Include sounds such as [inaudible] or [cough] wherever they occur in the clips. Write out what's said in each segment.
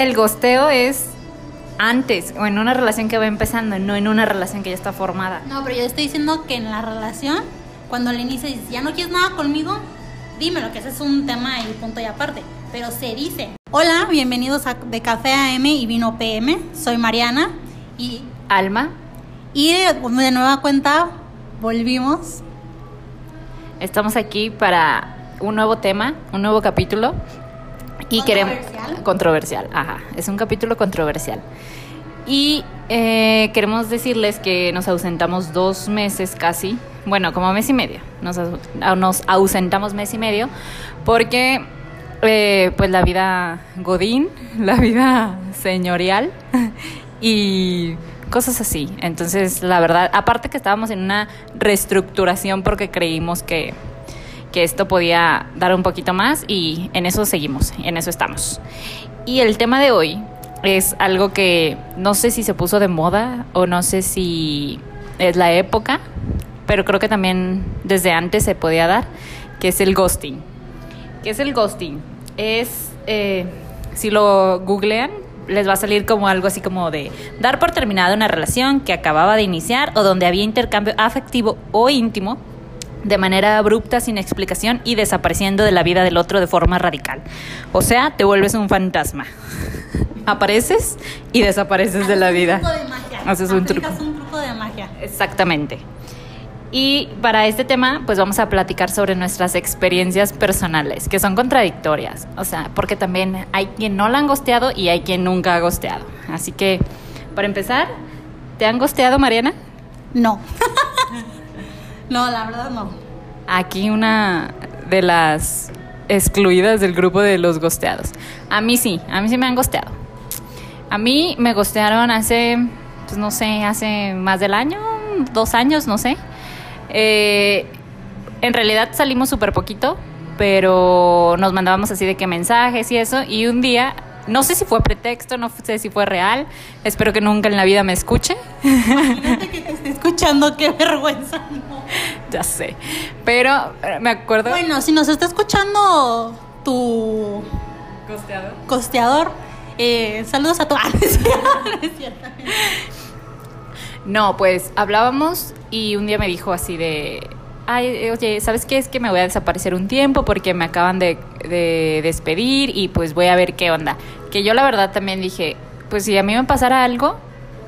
el gosteo es antes o en una relación que va empezando, no en una relación que ya está formada. No, pero yo estoy diciendo que en la relación, cuando le inicia y dices, ya no quieres nada conmigo, dímelo, que ese es un tema y punto y aparte. Pero se dice. Hola, bienvenidos a de Café AM y Vino PM. Soy Mariana y Alma, y de, de nueva cuenta volvimos. estamos aquí para un nuevo tema, un nuevo capítulo. Y queremos Controversial. ajá, es un capítulo controversial. Y eh, queremos decirles que nos ausentamos dos meses casi, bueno, como mes y medio. Nos, au- nos ausentamos mes y medio porque, eh, pues, la vida godín, [laughs] la vida señorial [laughs] y cosas así. Entonces, la verdad, aparte que estábamos en una reestructuración porque creímos que, que esto podía dar un poquito más y en eso seguimos, en eso estamos. Y el tema de hoy es algo que no sé si se puso de moda o no sé si es la época, pero creo que también desde antes se podía dar, que es el ghosting. ¿Qué es el ghosting? Es, eh, si lo googlean, les va a salir como algo así como de dar por terminada una relación que acababa de iniciar o donde había intercambio afectivo o íntimo de manera abrupta, sin explicación y desapareciendo de la vida del otro de forma radical. O sea, te vuelves un fantasma. Apareces y desapareces de la Haces un vida. truco de magia. Haces un truco. Un truco de magia. Exactamente. Y para este tema, pues vamos a platicar sobre nuestras experiencias personales, que son contradictorias. O sea, porque también hay quien no la han gosteado y hay quien nunca ha gosteado. Así que, para empezar, ¿te han gosteado, Mariana? No. [laughs] no, la verdad no. Aquí una de las excluidas del grupo de los gosteados. A mí sí, a mí sí me han gosteado. A mí me gostearon hace, pues no sé, hace más del año, dos años, no sé. Eh, en realidad salimos súper poquito, pero nos mandábamos así de que mensajes y eso. Y un día, no sé si fue pretexto, no sé si fue real. Espero que nunca en la vida me escuche. Imagínate que te esté escuchando, qué vergüenza. no. [laughs] ya sé. Pero eh, me acuerdo. Bueno, si nos está escuchando tu ¿Gosteado? costeador, eh, saludos a tu. [laughs] Ah, cierto. No, pues hablábamos y un día me dijo así de, ay, oye, ¿sabes qué? Es que me voy a desaparecer un tiempo porque me acaban de, de despedir y pues voy a ver qué onda. Que yo la verdad también dije, pues si a mí me pasara algo,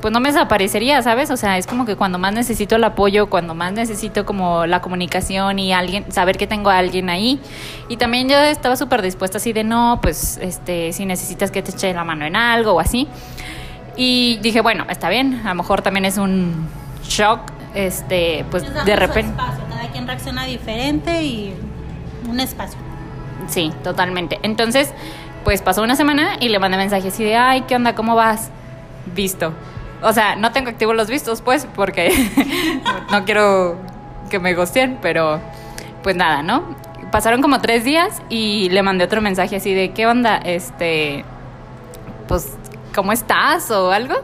pues no me desaparecería, ¿sabes? O sea, es como que cuando más necesito el apoyo, cuando más necesito como la comunicación y alguien, saber que tengo a alguien ahí. Y también yo estaba súper dispuesta así de, no, pues este, si necesitas que te eche la mano en algo o así. Y dije, bueno, está bien, a lo mejor también es un shock, este, pues de repente. espacio, cada quien reacciona diferente y un espacio. Sí, totalmente. Entonces, pues pasó una semana y le mandé mensaje así de, ay, ¿qué onda? ¿Cómo vas? Visto. O sea, no tengo activos los vistos, pues, porque [laughs] no quiero que me gosteen, pero pues nada, ¿no? Pasaron como tres días y le mandé otro mensaje así de, ¿qué onda? Este, pues, ¿cómo estás? o algo.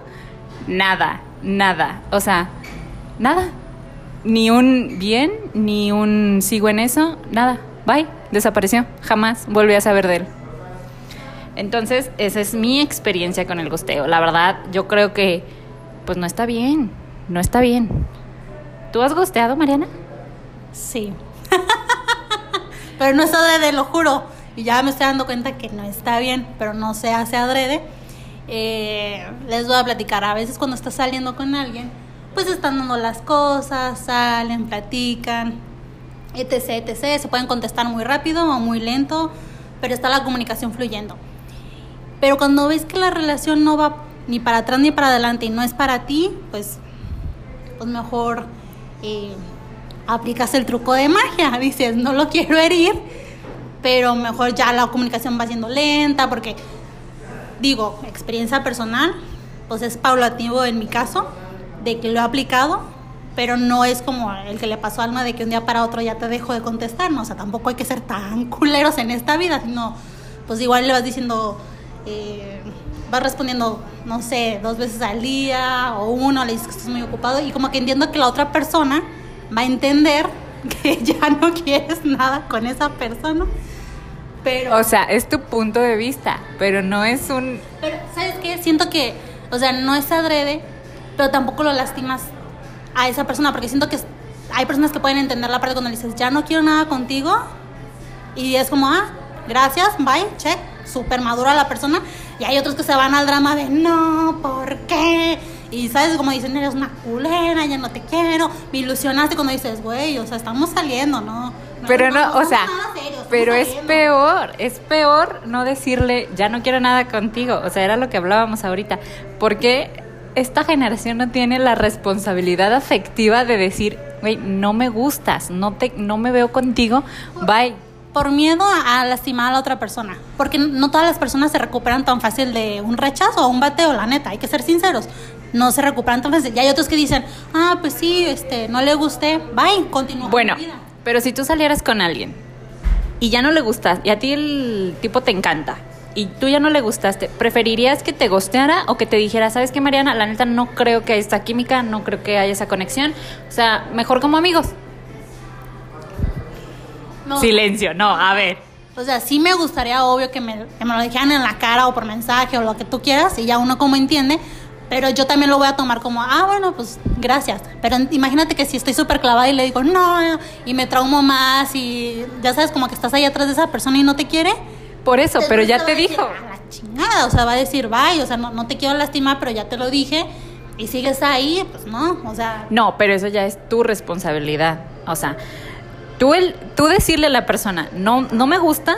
Nada, nada. O sea, nada. Ni un bien, ni un sigo en eso, nada. Bye, desapareció. Jamás volví a saber de él. Entonces, esa es mi experiencia con el gosteo. La verdad, yo creo que, pues no está bien. No está bien. ¿Tú has gosteado, Mariana? Sí. [laughs] pero no es adrede, lo juro. Y ya me estoy dando cuenta que no está bien, pero no se hace adrede. Eh, les voy a platicar. A veces cuando estás saliendo con alguien, pues están dando las cosas, salen, platican, etc, etc. Se pueden contestar muy rápido o muy lento, pero está la comunicación fluyendo. Pero cuando ves que la relación no va ni para atrás ni para adelante y no es para ti, pues, pues mejor eh, aplicas el truco de magia. [laughs] Dices, no lo quiero herir, pero mejor ya la comunicación va siendo lenta porque, digo, experiencia personal, pues es paulatativo en mi caso, de que lo he aplicado, pero no es como el que le pasó a Alma de que un día para otro ya te dejo de contestar, ¿no? O sea, tampoco hay que ser tan [laughs] culeros en esta vida, sino, pues igual le vas diciendo, eh, vas respondiendo, no sé, dos veces al día o uno, le dices que estás muy ocupado y como que entiendo que la otra persona va a entender [laughs] que ya no quieres nada con esa persona, Pero, O sea, es tu punto de vista, pero no es un... pero, ¿sabes qué? Siento que, o sea, no es adrede, pero tampoco lo lastimas a esa persona, porque siento que hay personas que pueden entender la parte cuando le dices, ya no quiero nada contigo, y es como, ah, gracias, bye, check, súper madura la persona, y hay otros que se van al drama de, no, ¿por qué? Y sabes, como dicen, eres una culera, ya no te quiero, me ilusionaste cuando dices, güey, o sea, estamos saliendo, ¿no? Pero no, o estamos sea, serios, pero es saliendo". peor, es peor no decirle, ya no quiero nada contigo. O sea, era lo que hablábamos ahorita. Porque esta generación no tiene la responsabilidad afectiva de decir, güey, no me gustas, no, te, no me veo contigo, bye. por miedo a, lastimar a la otra persona. Porque no todas las personas se recuperan tan fácil de un rechazo o un bateo, la neta, hay que ser sinceros. No se recuperan tan fácil. Y hay otros que dicen, ah, pues sí, este, no le gusté, bye, continúa. Bueno, con tu vida". pero si tú salieras con alguien y ya no le gustas, y a ti el tipo te encanta, y tú ya no le gustaste, ¿preferirías que te gosteara o que te dijera, sabes qué, Mariana, la neta no creo que haya esta química, no creo que haya esa conexión? O sea, mejor como amigos. No. Silencio, no, a ver. O sea, sí me gustaría, obvio, que me, que me lo dijeran en la cara o por mensaje o lo que tú quieras y ya uno como entiende. Pero yo también lo voy a tomar como, ah, bueno, pues gracias. Pero imagínate que si estoy súper clavada y le digo, no, y me traumo más y ya sabes, como que estás ahí atrás de esa persona y no te quiere. Por eso, pero ya te a decir, dijo. "A la chingada, o sea, va a decir, bye, o sea, no, no te quiero lastimar, pero ya te lo dije. Y sigues ahí, pues no, o sea, No, pero eso ya es tu responsabilidad. O sea, tú, el, tú decirle a la persona, no, no me gustas,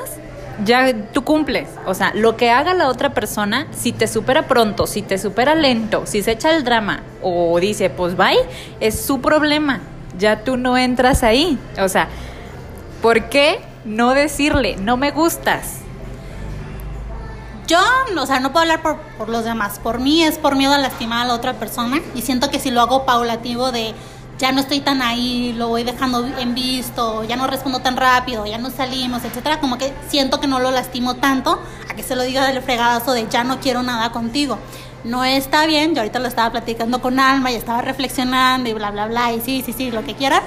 ya tú cumples. O sea, lo que haga la otra persona, si te supera pronto, si te supera lento, si se echa el drama o dice, pues bye, es su problema. Ya tú no entras ahí. O sea, ¿por qué no decirle, no me gustas? Yo, o sea, no puedo hablar por, por los demás. Por mí es por miedo a lastimar a la otra persona. Y siento que si lo hago paulativo de ya no estoy tan ahí, lo voy dejando en visto, ya no respondo tan rápido, ya no salimos, etcétera, como que siento que no lo lastimo tanto a que se lo diga del fregadazo de ya no quiero nada contigo. No está bien, yo ahorita lo estaba platicando con Alma y estaba reflexionando y bla, bla, bla, y sí, sí, sí, lo que quiera.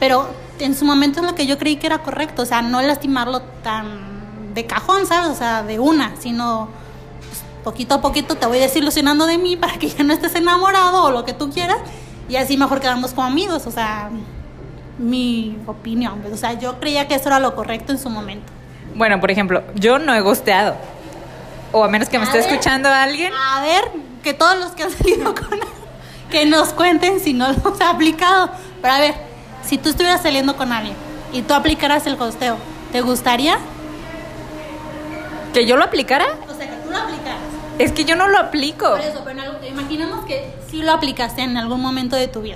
Pero en su momento es lo que yo creí que era correcto, o sea, no lastimarlo tan de cajón, ¿sabes? O sea, de una, sino pues, poquito a poquito te voy desilusionando de mí para que ya no estés enamorado o lo que tú quieras y así mejor quedamos como amigos, o sea, mi opinión, pues, o sea, yo creía que eso era lo correcto en su momento. Bueno, por ejemplo, yo no he gosteado. O a menos que me A esté ver. escuchando alguien. A ver, que todos los que han salido con que nos cuenten si no los ha aplicado. Pero a ver, si tú estuvieras saliendo con alguien y tú aplicaras el costeo, ¿te gustaría? ¿Que yo lo aplicara? O sea, que tú lo aplicaras. Es que yo no lo aplico. Por eso, pero en algo- imaginemos que sí lo aplicaste en algún momento de tu vida.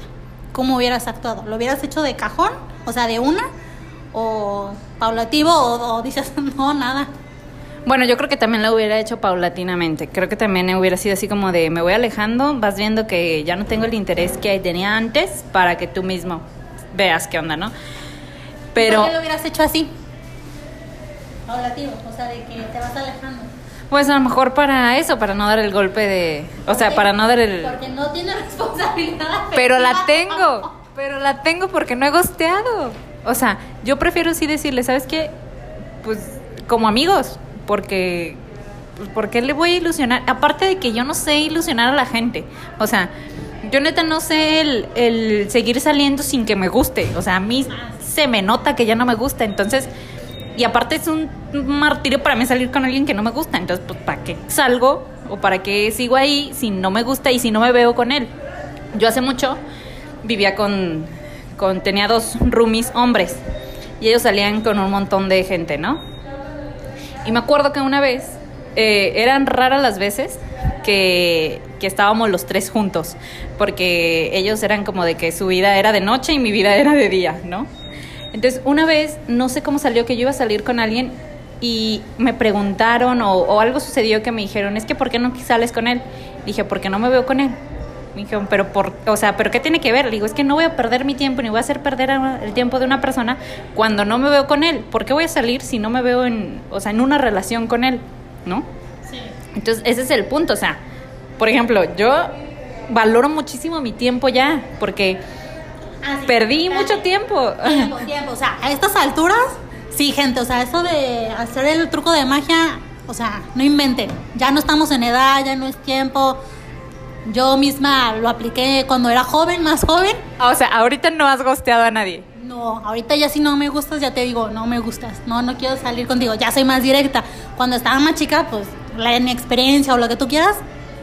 ¿Cómo hubieras actuado? ¿Lo hubieras hecho de cajón? O sea, de una. ¿O paulativo? ¿O, o dices, [laughs] no, nada? Bueno, yo creo que también lo hubiera hecho paulatinamente. Creo que también hubiera sido así como de me voy alejando, vas viendo que ya no tengo el interés que tenía antes para que tú mismo veas qué onda, ¿no? Pero ¿Por qué lo hubieras hecho así? Paulativo, o sea, de que te vas alejando. pues a lo mejor para eso, para no dar el golpe de, o sea, Porque- para no dar el Porque no tiene [laughs] responsabilidad. Pero la tengo, pero la tengo porque no he gosteado. O sea, yo prefiero sí decirle, ¿sabes qué? Pues como amigos, porque pues, ¿por qué le voy a ilusionar? Aparte de que yo no sé ilusionar a la gente. O sea, yo neta no sé el, el seguir saliendo sin que me guste. O sea, a mí se me nota que ya no me gusta. Entonces, y aparte es un martirio para mí salir con alguien que no me gusta. Entonces, pues, ¿para qué salgo? ¿O para qué sigo ahí si no me gusta y si no me veo con él? Yo hace mucho vivía con, tenía dos roomies hombres y ellos salían con un montón de gente, ¿no? Y me acuerdo que una vez eh, eran raras las veces que, que estábamos los tres juntos, porque ellos eran como de que su vida era de noche y mi vida era de día, ¿no? Entonces, una vez, no sé cómo salió que yo iba a salir con alguien y me preguntaron o, o algo sucedió que me dijeron, es que ¿por qué no sales con él? Dije, porque no me veo con él. Me dijeron, pero por, o sea, ¿pero qué tiene que ver? Le digo, es que no voy a perder mi tiempo ni voy a hacer perder el tiempo de una persona cuando no me veo con él. ¿Por qué voy a salir si no me veo en, o sea, en una relación con él? ¿No? Sí. Entonces, ese es el punto. O sea, por ejemplo, yo valoro muchísimo mi tiempo ya, porque Perdí mucho tiempo. Tiempo, tiempo. O sea, a estas alturas, Sí, gente, o sea, eso de hacer el truco de magia, o sea, no inventen. Ya no estamos en edad, ya no es tiempo. Yo misma lo apliqué cuando era joven, más joven. Ah, O sea, ahorita no has gosteado a nadie. No, ahorita ya si no me gustas, ya te digo, no me gustas. No, no quiero salir contigo. Ya soy más directa. Cuando estaba más chica, pues la mi experiencia o lo que tú quieras,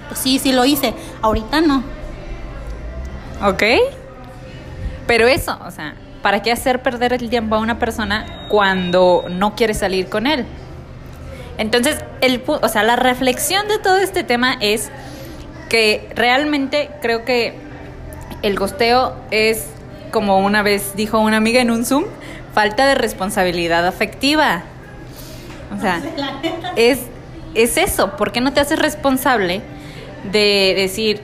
pues sí, sí lo hice. Ahorita no. ¿Ok? Pero eso, o sea, ¿para qué hacer perder el tiempo a una persona cuando no quiere salir con él? Entonces, el, o sea, la reflexión de todo este tema es que realmente creo que el gosteo es, como una vez dijo una amiga en un Zoom, falta de responsabilidad afectiva. O sea, [laughs] es, es eso, ¿por qué no te haces responsable de decir,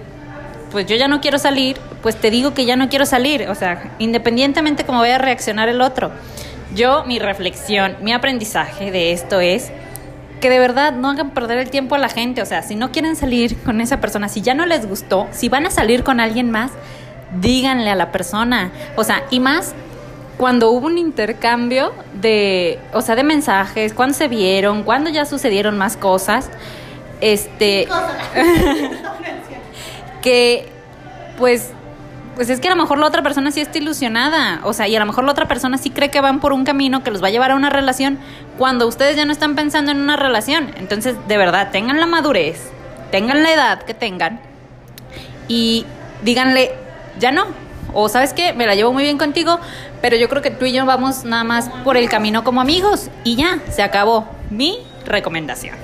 pues yo ya no quiero salir, pues te digo que ya no quiero salir, o sea, independientemente cómo vaya a reaccionar el otro. Yo, mi reflexión, mi aprendizaje de esto es que de verdad no hagan perder el tiempo a la gente, o sea, si no quieren salir con esa persona, si ya no les gustó, si van a salir con alguien más, díganle a la persona, o sea, y más cuando hubo un intercambio de, o sea, de mensajes, cuando se vieron, cuando ya sucedieron más cosas, este, [laughs] [laughs] que pues pues es que a lo mejor la otra persona sí está ilusionada, o sea, y a lo mejor la otra persona sí cree que van por un camino que los va a llevar a una relación cuando ustedes ya no están pensando en una relación. Entonces, de verdad, tengan la madurez, tengan la edad que tengan y díganle, ya no. O sabes qué, me la llevo muy bien contigo, pero yo creo que tú y yo vamos nada más por el camino como amigos y ya, se acabó mi recomendación.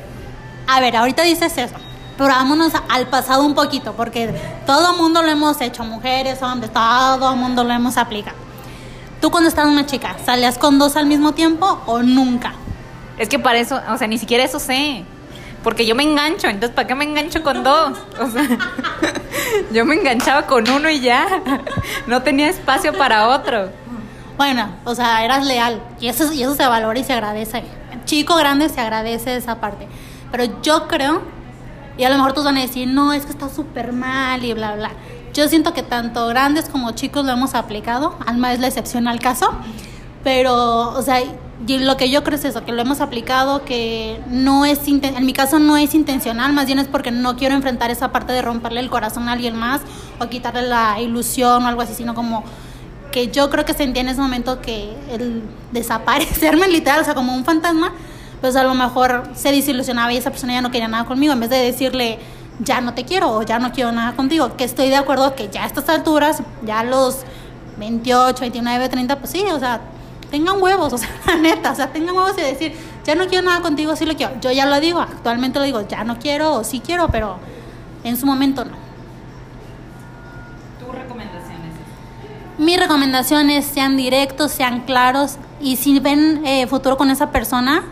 A ver, ahorita dices eso, pero vámonos al pasado un poquito, porque todo mundo lo hemos hecho, mujeres, hombres, todo mundo lo hemos aplicado. Tú cuando estabas una chica, ¿salías con dos al mismo tiempo o nunca? Es que para eso, o sea, ni siquiera eso sé. Porque yo me engancho, entonces ¿para qué me engancho con dos? O sea, [laughs] yo me enganchaba con uno y ya. [laughs] No tenía espacio para otro. Bueno, o sea, eras leal y eso, y eso se valora y se agradece. Chico grande se agradece esa parte. Pero yo creo, y a lo mejor todos van a decir, no, es que está súper mal y bla, bla. Yo siento que tanto grandes como chicos lo hemos aplicado. Alma es la excepción al caso. Pero, o sea, lo que yo creo es eso, que lo hemos aplicado, que no es, en mi caso no es intencional, más bien es porque no quiero enfrentar esa parte de romperle el corazón a alguien más o quitarle la ilusión o algo así, sino como que yo creo que sentí en ese momento que el desaparecerme [laughs] literal, o sea, como un fantasma, pues a lo mejor se desilusionaba y esa persona ya no quería nada conmigo, en vez de decirle, ya no te quiero o ya no quiero nada contigo, que estoy de acuerdo que ya a estas alturas, ya a los 28, 29, 30, pues sí, o sea, tengan huevos, [laughs] o sea, la neta, o sea, tengan huevos y decir, ya no quiero nada contigo, sí lo quiero. Yo ya lo digo, actualmente lo digo, ya no quiero o sí quiero, pero en su momento no. ¿Tu recomendación Mi recomendación es sean directos, sean claros y si ven eh, futuro con esa persona,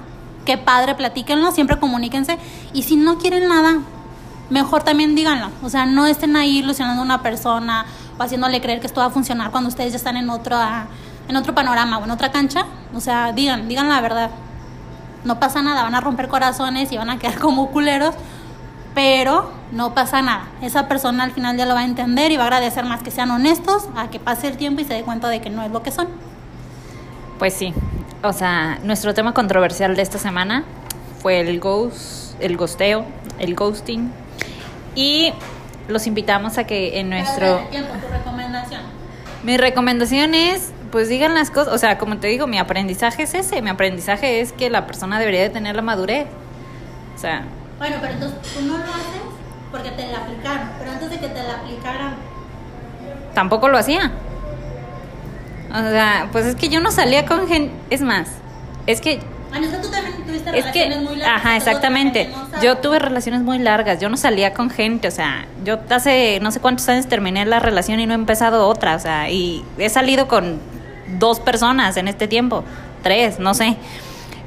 qué padre, platíquenlo, siempre comuníquense y si no quieren nada, mejor también díganlo. O sea, no estén ahí ilusionando a una persona o haciéndole creer que esto va a funcionar cuando ustedes ya están en otra en otro panorama o en otra cancha. O sea, digan, digan la verdad. No pasa nada, van a romper corazones y van a quedar [laughs] como culeros, pero no pasa nada. Esa persona al final ya lo va a entender y va a agradecer más que sean honestos a que pase el tiempo y se dé cuenta de que no es lo que son. Pues sí. O sea, nuestro tema controversial de esta semana fue el ghost, el ghosteo, el ghosting. Y los invitamos a que en nuestro... Tiempo, tu recomendación. Mi recomendación es, pues digan las cosas, o sea, como te digo, mi aprendizaje es ese, mi aprendizaje es que la persona debería de tener la madurez. O sea, Bueno, pero entonces tú no lo haces porque te la aplicaron, pero antes de que te la aplicaran, tampoco lo hacía. O sea, pues es que yo no salía con gente, es más, es que bueno, es que tú también tuviste Es que, relaciones muy largas. ajá, exactamente. no. Yo tuve relaciones muy largas, yo no salía con gente, o sea, yo hace no sé cuántos años terminé la relación y no he empezado otra, o sea, y he salido con dos personas en este tiempo, tres, no sé,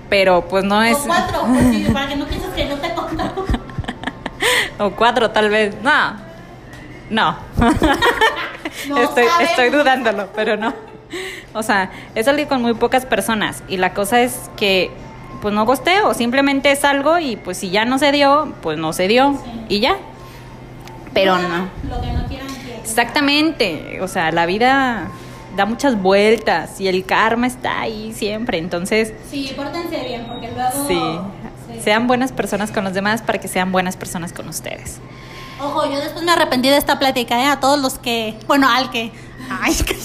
pero pues no es... O cuatro, pues sí, [laughs] para que no pienses que no te contamos. o cuatro tal vez, no, no, [laughs] No [laughs] estoy, sabemos. estoy dudándolo, pero no. O sea, he salido con muy pocas personas y la cosa es que pues no gosteo, simplemente salgo y pues si ya no se dio, pues no se dio Sí. y ya. Pero no. Lo que no quieran. Exactamente, o sea, la vida da muchas vueltas y el karma está ahí siempre. Entonces, Sí, pórtense bien, porque luego. sí, sean buenas personas con los demás para que sean buenas personas con ustedes. Ojo, yo después me arrepentí de esta plática, ¿eh? A todos los que. Bueno, al que. Ay, que-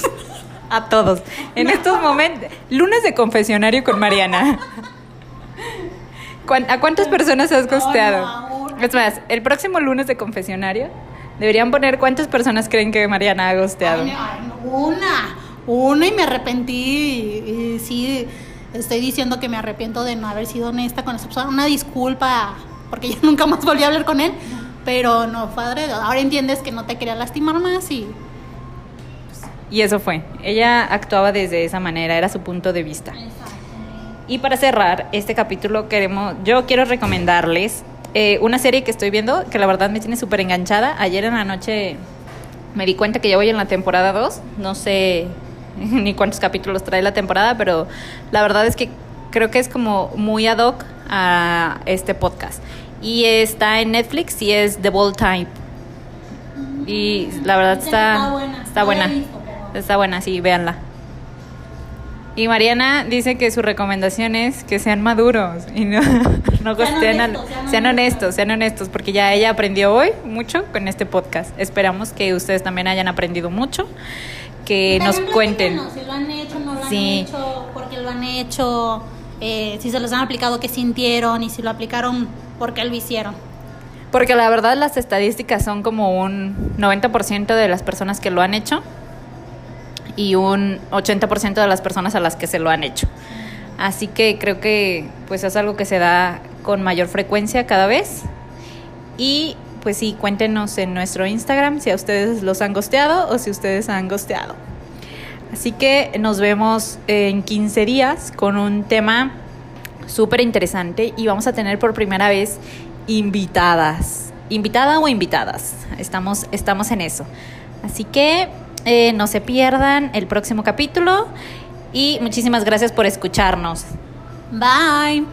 A todos. En estos momentos, lunes de confesionario con Mariana. ¿Cuán- ¿A cuántas personas has costeado? Es más, el próximo lunes de confesionario deberían poner cuántas personas creen que Mariana ha gosteado. Una. Una y me arrepentí. Y, y sí, estoy diciendo que me arrepiento de no haber sido honesta con esa persona. Una disculpa, porque yo nunca más volví a hablar con él. Pero no, padre. Ahora entiendes que no te quería lastimar más y. Y eso fue. Ella actuaba desde esa manera, era su punto de vista. Y para cerrar este capítulo queremos, yo quiero recomendarles eh, una serie que estoy viendo que la verdad me tiene súper enganchada. Ayer en la noche me di cuenta que ya voy en la temporada 2. No sé [laughs] ni cuántos capítulos trae la temporada, pero la verdad es que creo que es como muy ad hoc a este podcast. Y está en Netflix y es The Bold Type. Y la verdad está, está buena. está buena. Está buena, sí, véanla. Y Mariana dice que su recomendación es que sean maduros y no, [laughs] no al- honestos, sean sean honestos. sean honestos, porque ya ella aprendió hoy mucho con este podcast. Esperamos que ustedes también hayan aprendido mucho, que nos cuenten. Si lo han hecho, no lo Sí. han hecho, por qué lo han hecho, eh, si se los han aplicado, qué sintieron y si lo aplicaron, por qué lo hicieron. Porque la verdad las estadísticas son como un 90% de las personas que lo han hecho y un 80% de las personas a las que se lo han hecho. Así que creo que pues es algo que se da con mayor frecuencia cada vez. Y pues sí, cuéntenos en nuestro Instagram si a ustedes los han gosteado o si ustedes han gosteado. Así que nos vemos en 15 días con un tema súper interesante y vamos a tener por primera vez invitadas. Invitada o invitadas. Estamos, estamos en eso. Así que eh, no se pierdan el próximo capítulo y muchísimas gracias por escucharnos. Bye.